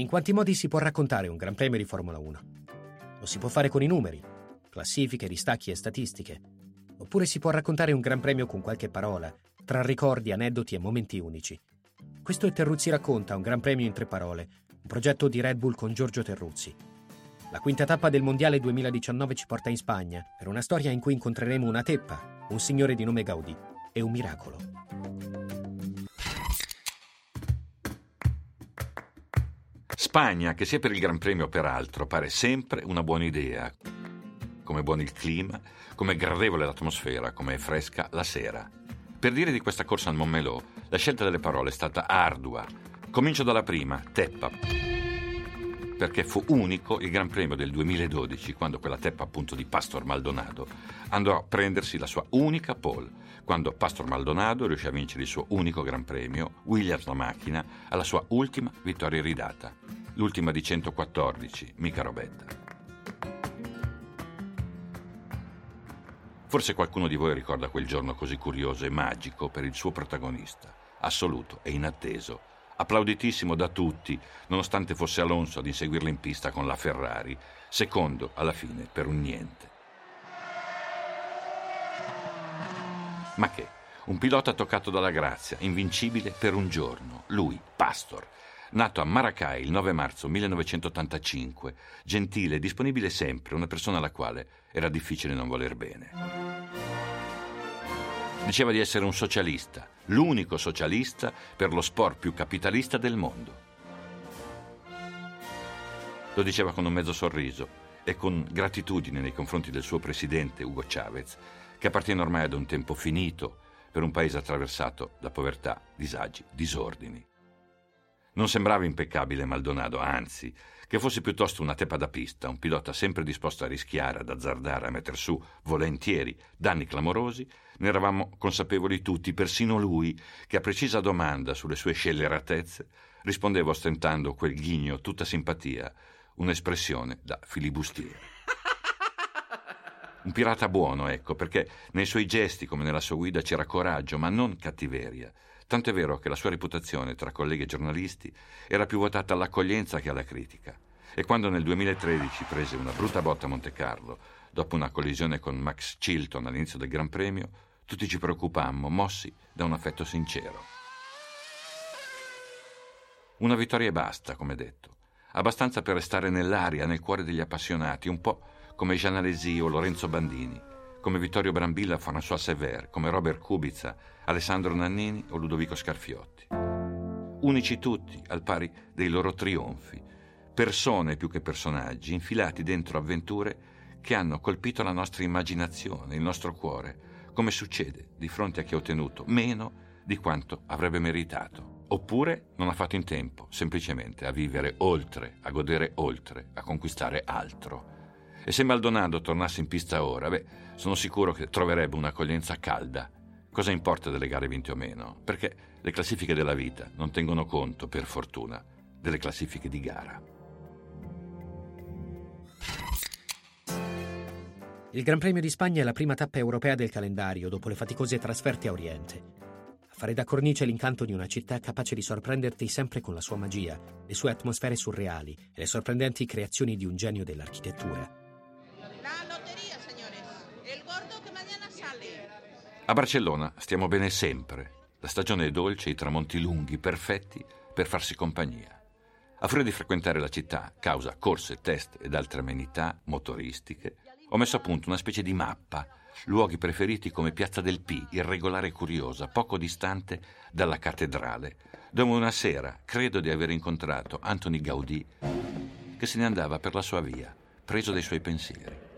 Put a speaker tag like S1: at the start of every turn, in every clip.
S1: In quanti modi si può raccontare un Gran Premio di Formula 1? Lo si può fare con i numeri, classifiche, distacchi e statistiche. Oppure si può raccontare un Gran Premio con qualche parola, tra ricordi, aneddoti e momenti unici. Questo è Terruzzi racconta, un Gran Premio in tre parole, un progetto di Red Bull con Giorgio Terruzzi. La quinta tappa del Mondiale 2019 ci porta in Spagna per una storia in cui incontreremo una teppa, un signore di nome Gaudì e un miracolo.
S2: Spagna, che sia per il Gran Premio o per altro, pare sempre una buona idea. Come buono il clima, come gradevole l'atmosfera, come è fresca la sera. Per dire di questa corsa al Montmelò, la scelta delle parole è stata ardua. Comincio dalla prima, Teppa perché fu unico il Gran Premio del 2012, quando quella teppa appunto di Pastor Maldonado andò a prendersi la sua unica pole, quando Pastor Maldonado riuscì a vincere il suo unico Gran Premio, Williams la macchina, alla sua ultima vittoria ridata, l'ultima di 114, mica robetta. Forse qualcuno di voi ricorda quel giorno così curioso e magico per il suo protagonista, assoluto e inatteso, applauditissimo da tutti, nonostante fosse Alonso ad inseguirlo in pista con la Ferrari, secondo alla fine per un niente. Ma che? Un pilota toccato dalla grazia, invincibile per un giorno, lui, Pastor, nato a Maracay il 9 marzo 1985, gentile e disponibile sempre, una persona alla quale era difficile non voler bene. Diceva di essere un socialista, l'unico socialista per lo sport più capitalista del mondo. Lo diceva con un mezzo sorriso e con gratitudine nei confronti del suo presidente Hugo Chavez, che appartiene ormai ad un tempo finito per un paese attraversato da povertà, disagi, disordini. Non sembrava impeccabile Maldonado, anzi, che fosse piuttosto una tepa da pista, un pilota sempre disposto a rischiare, ad azzardare, a metter su volentieri danni clamorosi, ne eravamo consapevoli tutti, persino lui, che a precisa domanda sulle sue scelleratezze rispondeva ostentando quel ghigno tutta simpatia, un'espressione da filibustiere. Un pirata buono, ecco, perché nei suoi gesti come nella sua guida c'era coraggio, ma non cattiveria. Tanto è vero che la sua reputazione tra colleghi e giornalisti era più votata all'accoglienza che alla critica. E quando nel 2013 prese una brutta botta a Monte Carlo, dopo una collisione con Max Chilton all'inizio del Gran Premio, tutti ci preoccupammo, mossi da un affetto sincero. Una vittoria e basta, come detto. Abbastanza per restare nell'aria, nel cuore degli appassionati, un po' come Jean Alesi o Lorenzo Bandini, come Vittorio Brambilla, François Sever, come Robert Kubica, Alessandro Nannini o Ludovico Scarfiotti. Unici tutti, al pari dei loro trionfi, persone più che personaggi, infilati dentro avventure che hanno colpito la nostra immaginazione, il nostro cuore, come succede di fronte a chi ha ottenuto meno di quanto avrebbe meritato. Oppure non ha fatto in tempo, semplicemente, a vivere oltre, a godere oltre, a conquistare altro. E se Maldonado tornasse in pista ora, beh, sono sicuro che troverebbe un'accoglienza calda. Cosa importa delle gare vinte o meno? Perché le classifiche della vita non tengono conto, per fortuna, delle classifiche di gara.
S1: Il Gran Premio di Spagna è la prima tappa europea del calendario dopo le faticose trasferte a Oriente. A fare da cornice l'incanto di una città capace di sorprenderti sempre con la sua magia, le sue atmosfere surreali e le sorprendenti creazioni di un genio dell'architettura.
S2: A Barcellona stiamo bene sempre. La stagione è dolce, i tramonti lunghi, perfetti per farsi compagnia. A furia di frequentare la città, causa corse, test ed altre amenità motoristiche, ho messo a punto una specie di mappa, luoghi preferiti come Piazza del Pi, irregolare e curiosa, poco distante dalla cattedrale, dove una sera credo di aver incontrato Anthony Gaudì che se ne andava per la sua via, preso dai suoi pensieri.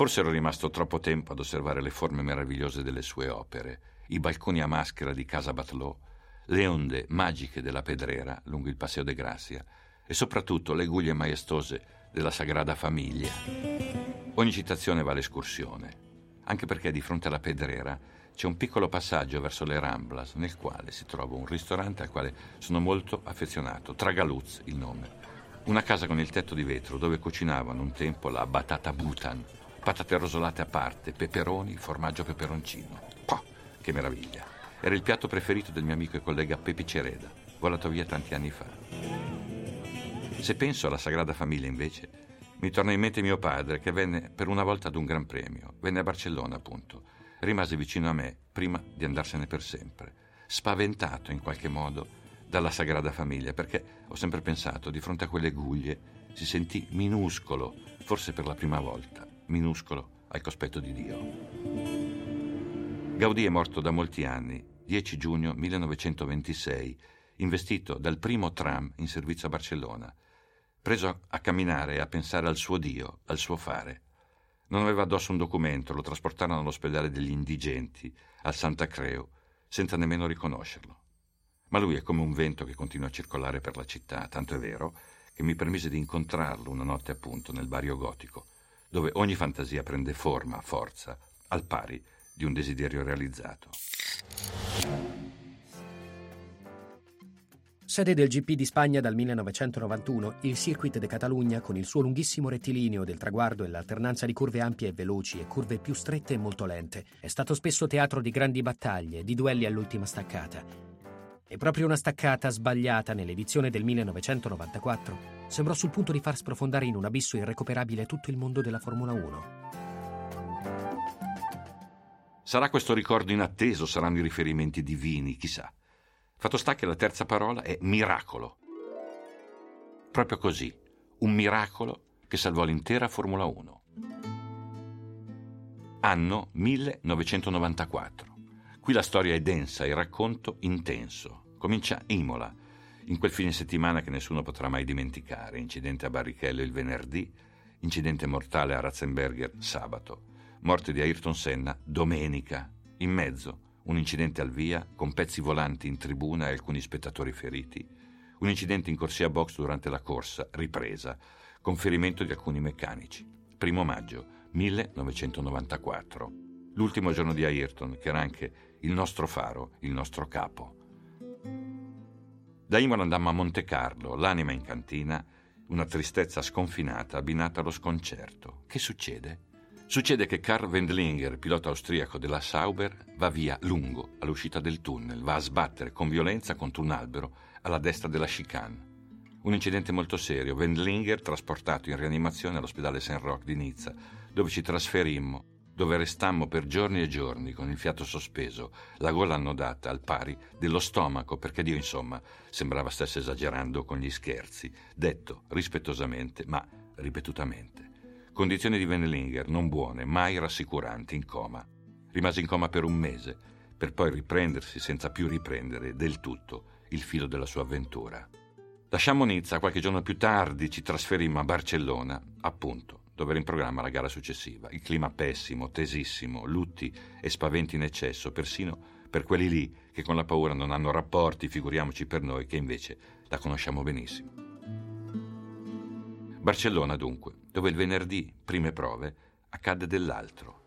S2: Forse ero rimasto troppo tempo ad osservare le forme meravigliose delle sue opere, i balconi a maschera di Casa Batlò, le onde magiche della Pedrera lungo il Paseo de Gracia e soprattutto le guglie maestose della Sagrada Famiglia. Ogni citazione va all'escursione, anche perché di fronte alla Pedrera c'è un piccolo passaggio verso le Ramblas nel quale si trova un ristorante al quale sono molto affezionato, Tragaluz il nome. Una casa con il tetto di vetro dove cucinavano un tempo la batata butan, patate rosolate a parte, peperoni, formaggio peperoncino. Pah, che meraviglia! Era il piatto preferito del mio amico e collega Pepi Cereda, volato via tanti anni fa. Se penso alla Sagrada Famiglia, invece, mi torna in mente mio padre che venne per una volta ad un Gran Premio. Venne a Barcellona, appunto. Rimase vicino a me prima di andarsene per sempre. Spaventato in qualche modo dalla Sagrada Famiglia, perché ho sempre pensato, di fronte a quelle guglie, si sentì minuscolo, forse per la prima volta, minuscolo al cospetto di Dio. Gaudì è morto da molti anni, 10 giugno 1926, investito dal primo tram in servizio a Barcellona, preso a camminare e a pensare al suo Dio, al suo fare. Non aveva addosso un documento, lo trasportarono all'ospedale degli indigenti, al Santa Creu, senza nemmeno riconoscerlo. Ma lui è come un vento che continua a circolare per la città, tanto è vero che mi permise di incontrarlo una notte appunto nel barrio gotico, dove ogni fantasia prende forma, forza, al pari di un desiderio realizzato.
S1: Sede del GP di Spagna dal 1991, il Circuit de Catalunya, con il suo lunghissimo rettilineo del traguardo e l'alternanza di curve ampie e veloci e curve più strette e molto lente, è stato spesso teatro di grandi battaglie, di duelli all'ultima staccata. E proprio una staccata sbagliata nell'edizione del 1994 sembrò sul punto di far sprofondare in un abisso irrecuperabile tutto il mondo della Formula 1.
S2: Sarà questo ricordo inatteso, saranno i riferimenti divini, chissà. Fatto sta che la terza parola è miracolo. Proprio così, un miracolo che salvò l'intera Formula 1. Anno 1994. Qui la storia è densa, il racconto intenso. Comincia Imola, in quel fine settimana che nessuno potrà mai dimenticare. Incidente a Barrichello il venerdì, incidente mortale a Ratzenberger sabato, morte di Ayrton Senna domenica. In mezzo un incidente al via con pezzi volanti in tribuna e alcuni spettatori feriti, un incidente in corsia box durante la corsa, ripresa, con ferimento di alcuni meccanici. Primo maggio 1994. L'ultimo giorno di Ayrton, che era anche il nostro faro, il nostro capo. Da Imola andammo a Monte Carlo, l'anima in cantina, una tristezza sconfinata abbinata allo sconcerto. Che succede? Succede che Karl Wendlinger, pilota austriaco della Sauber, va via lungo all'uscita del tunnel, va a sbattere con violenza contro un albero alla destra della chicane. Un incidente molto serio. Wendlinger trasportato in rianimazione all'ospedale Saint Roch di Nizza, dove ci trasferimmo, dove restammo per giorni e giorni con il fiato sospeso, la gola annodata al pari dello stomaco, perché Dio, insomma, sembrava stesse esagerando con gli scherzi, detto rispettosamente, ma ripetutamente. Condizioni di Wendlinger non buone, mai rassicuranti, in coma. Rimase in coma per un mese, per poi riprendersi senza più riprendere del tutto il filo della sua avventura. Lasciammo Nizza, qualche giorno più tardi ci trasferimmo a Barcellona, appunto, dove era in programma la gara successiva. Il clima pessimo, tesissimo, lutti e spaventi in eccesso, persino per quelli lì che con la paura non hanno rapporti, figuriamoci per noi che invece la conosciamo benissimo. Barcellona dunque, dove il venerdì, prime prove, accadde dell'altro.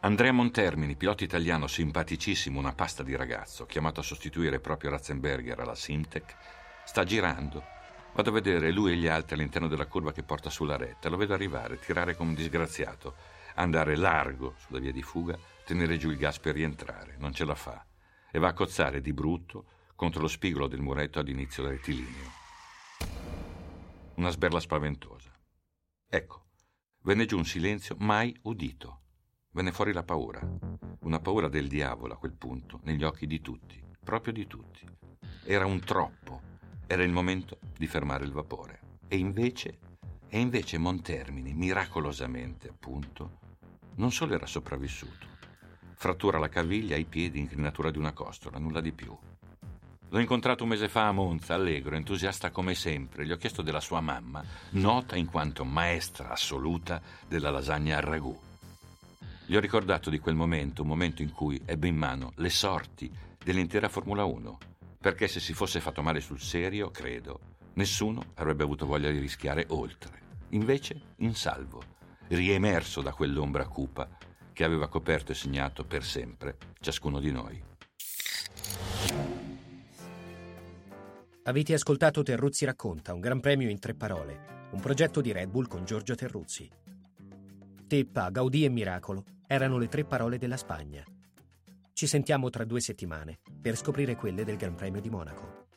S2: Andrea Montermini, pilota italiano simpaticissimo, una pasta di ragazzo, chiamato a sostituire proprio Ratzenberger alla Simtech, sta girando. Vado a vedere lui e gli altri all'interno della curva che porta sulla retta. Lo vedo arrivare, tirare come un disgraziato, andare largo sulla via di fuga, tenere giù il gas per rientrare. Non ce la fa. E va a cozzare di brutto contro lo spigolo del muretto all'inizio del rettilineo una sberla spaventosa. Ecco, venne giù un silenzio mai udito. Venne fuori la paura, una paura del diavolo a quel punto, negli occhi di tutti, proprio di tutti. Era un troppo, era il momento di fermare il vapore. E invece, e invece Montermini, miracolosamente, appunto, non solo era sopravvissuto, frattura alla caviglia ai piedi, incrinatura di una costola, nulla di più. L'ho incontrato un mese fa a Monza, allegro, entusiasta come sempre. Gli ho chiesto della sua mamma, nota in quanto maestra assoluta della lasagna al ragù. Gli ho ricordato di quel momento, un momento in cui ebbe in mano le sorti dell'intera Formula 1, perché se si fosse fatto male sul serio, credo, nessuno avrebbe avuto voglia di rischiare oltre. Invece, in salvo, riemerso da quell'ombra cupa che aveva coperto e segnato per sempre ciascuno di noi.
S1: Avete ascoltato Terruzzi racconta, un gran premio in tre parole, un progetto di Red Bull con Giorgio Terruzzi. Teppa, Gaudì e Miracolo erano le tre parole della Spagna. Ci sentiamo tra due settimane per scoprire quelle del Gran Premio di Monaco.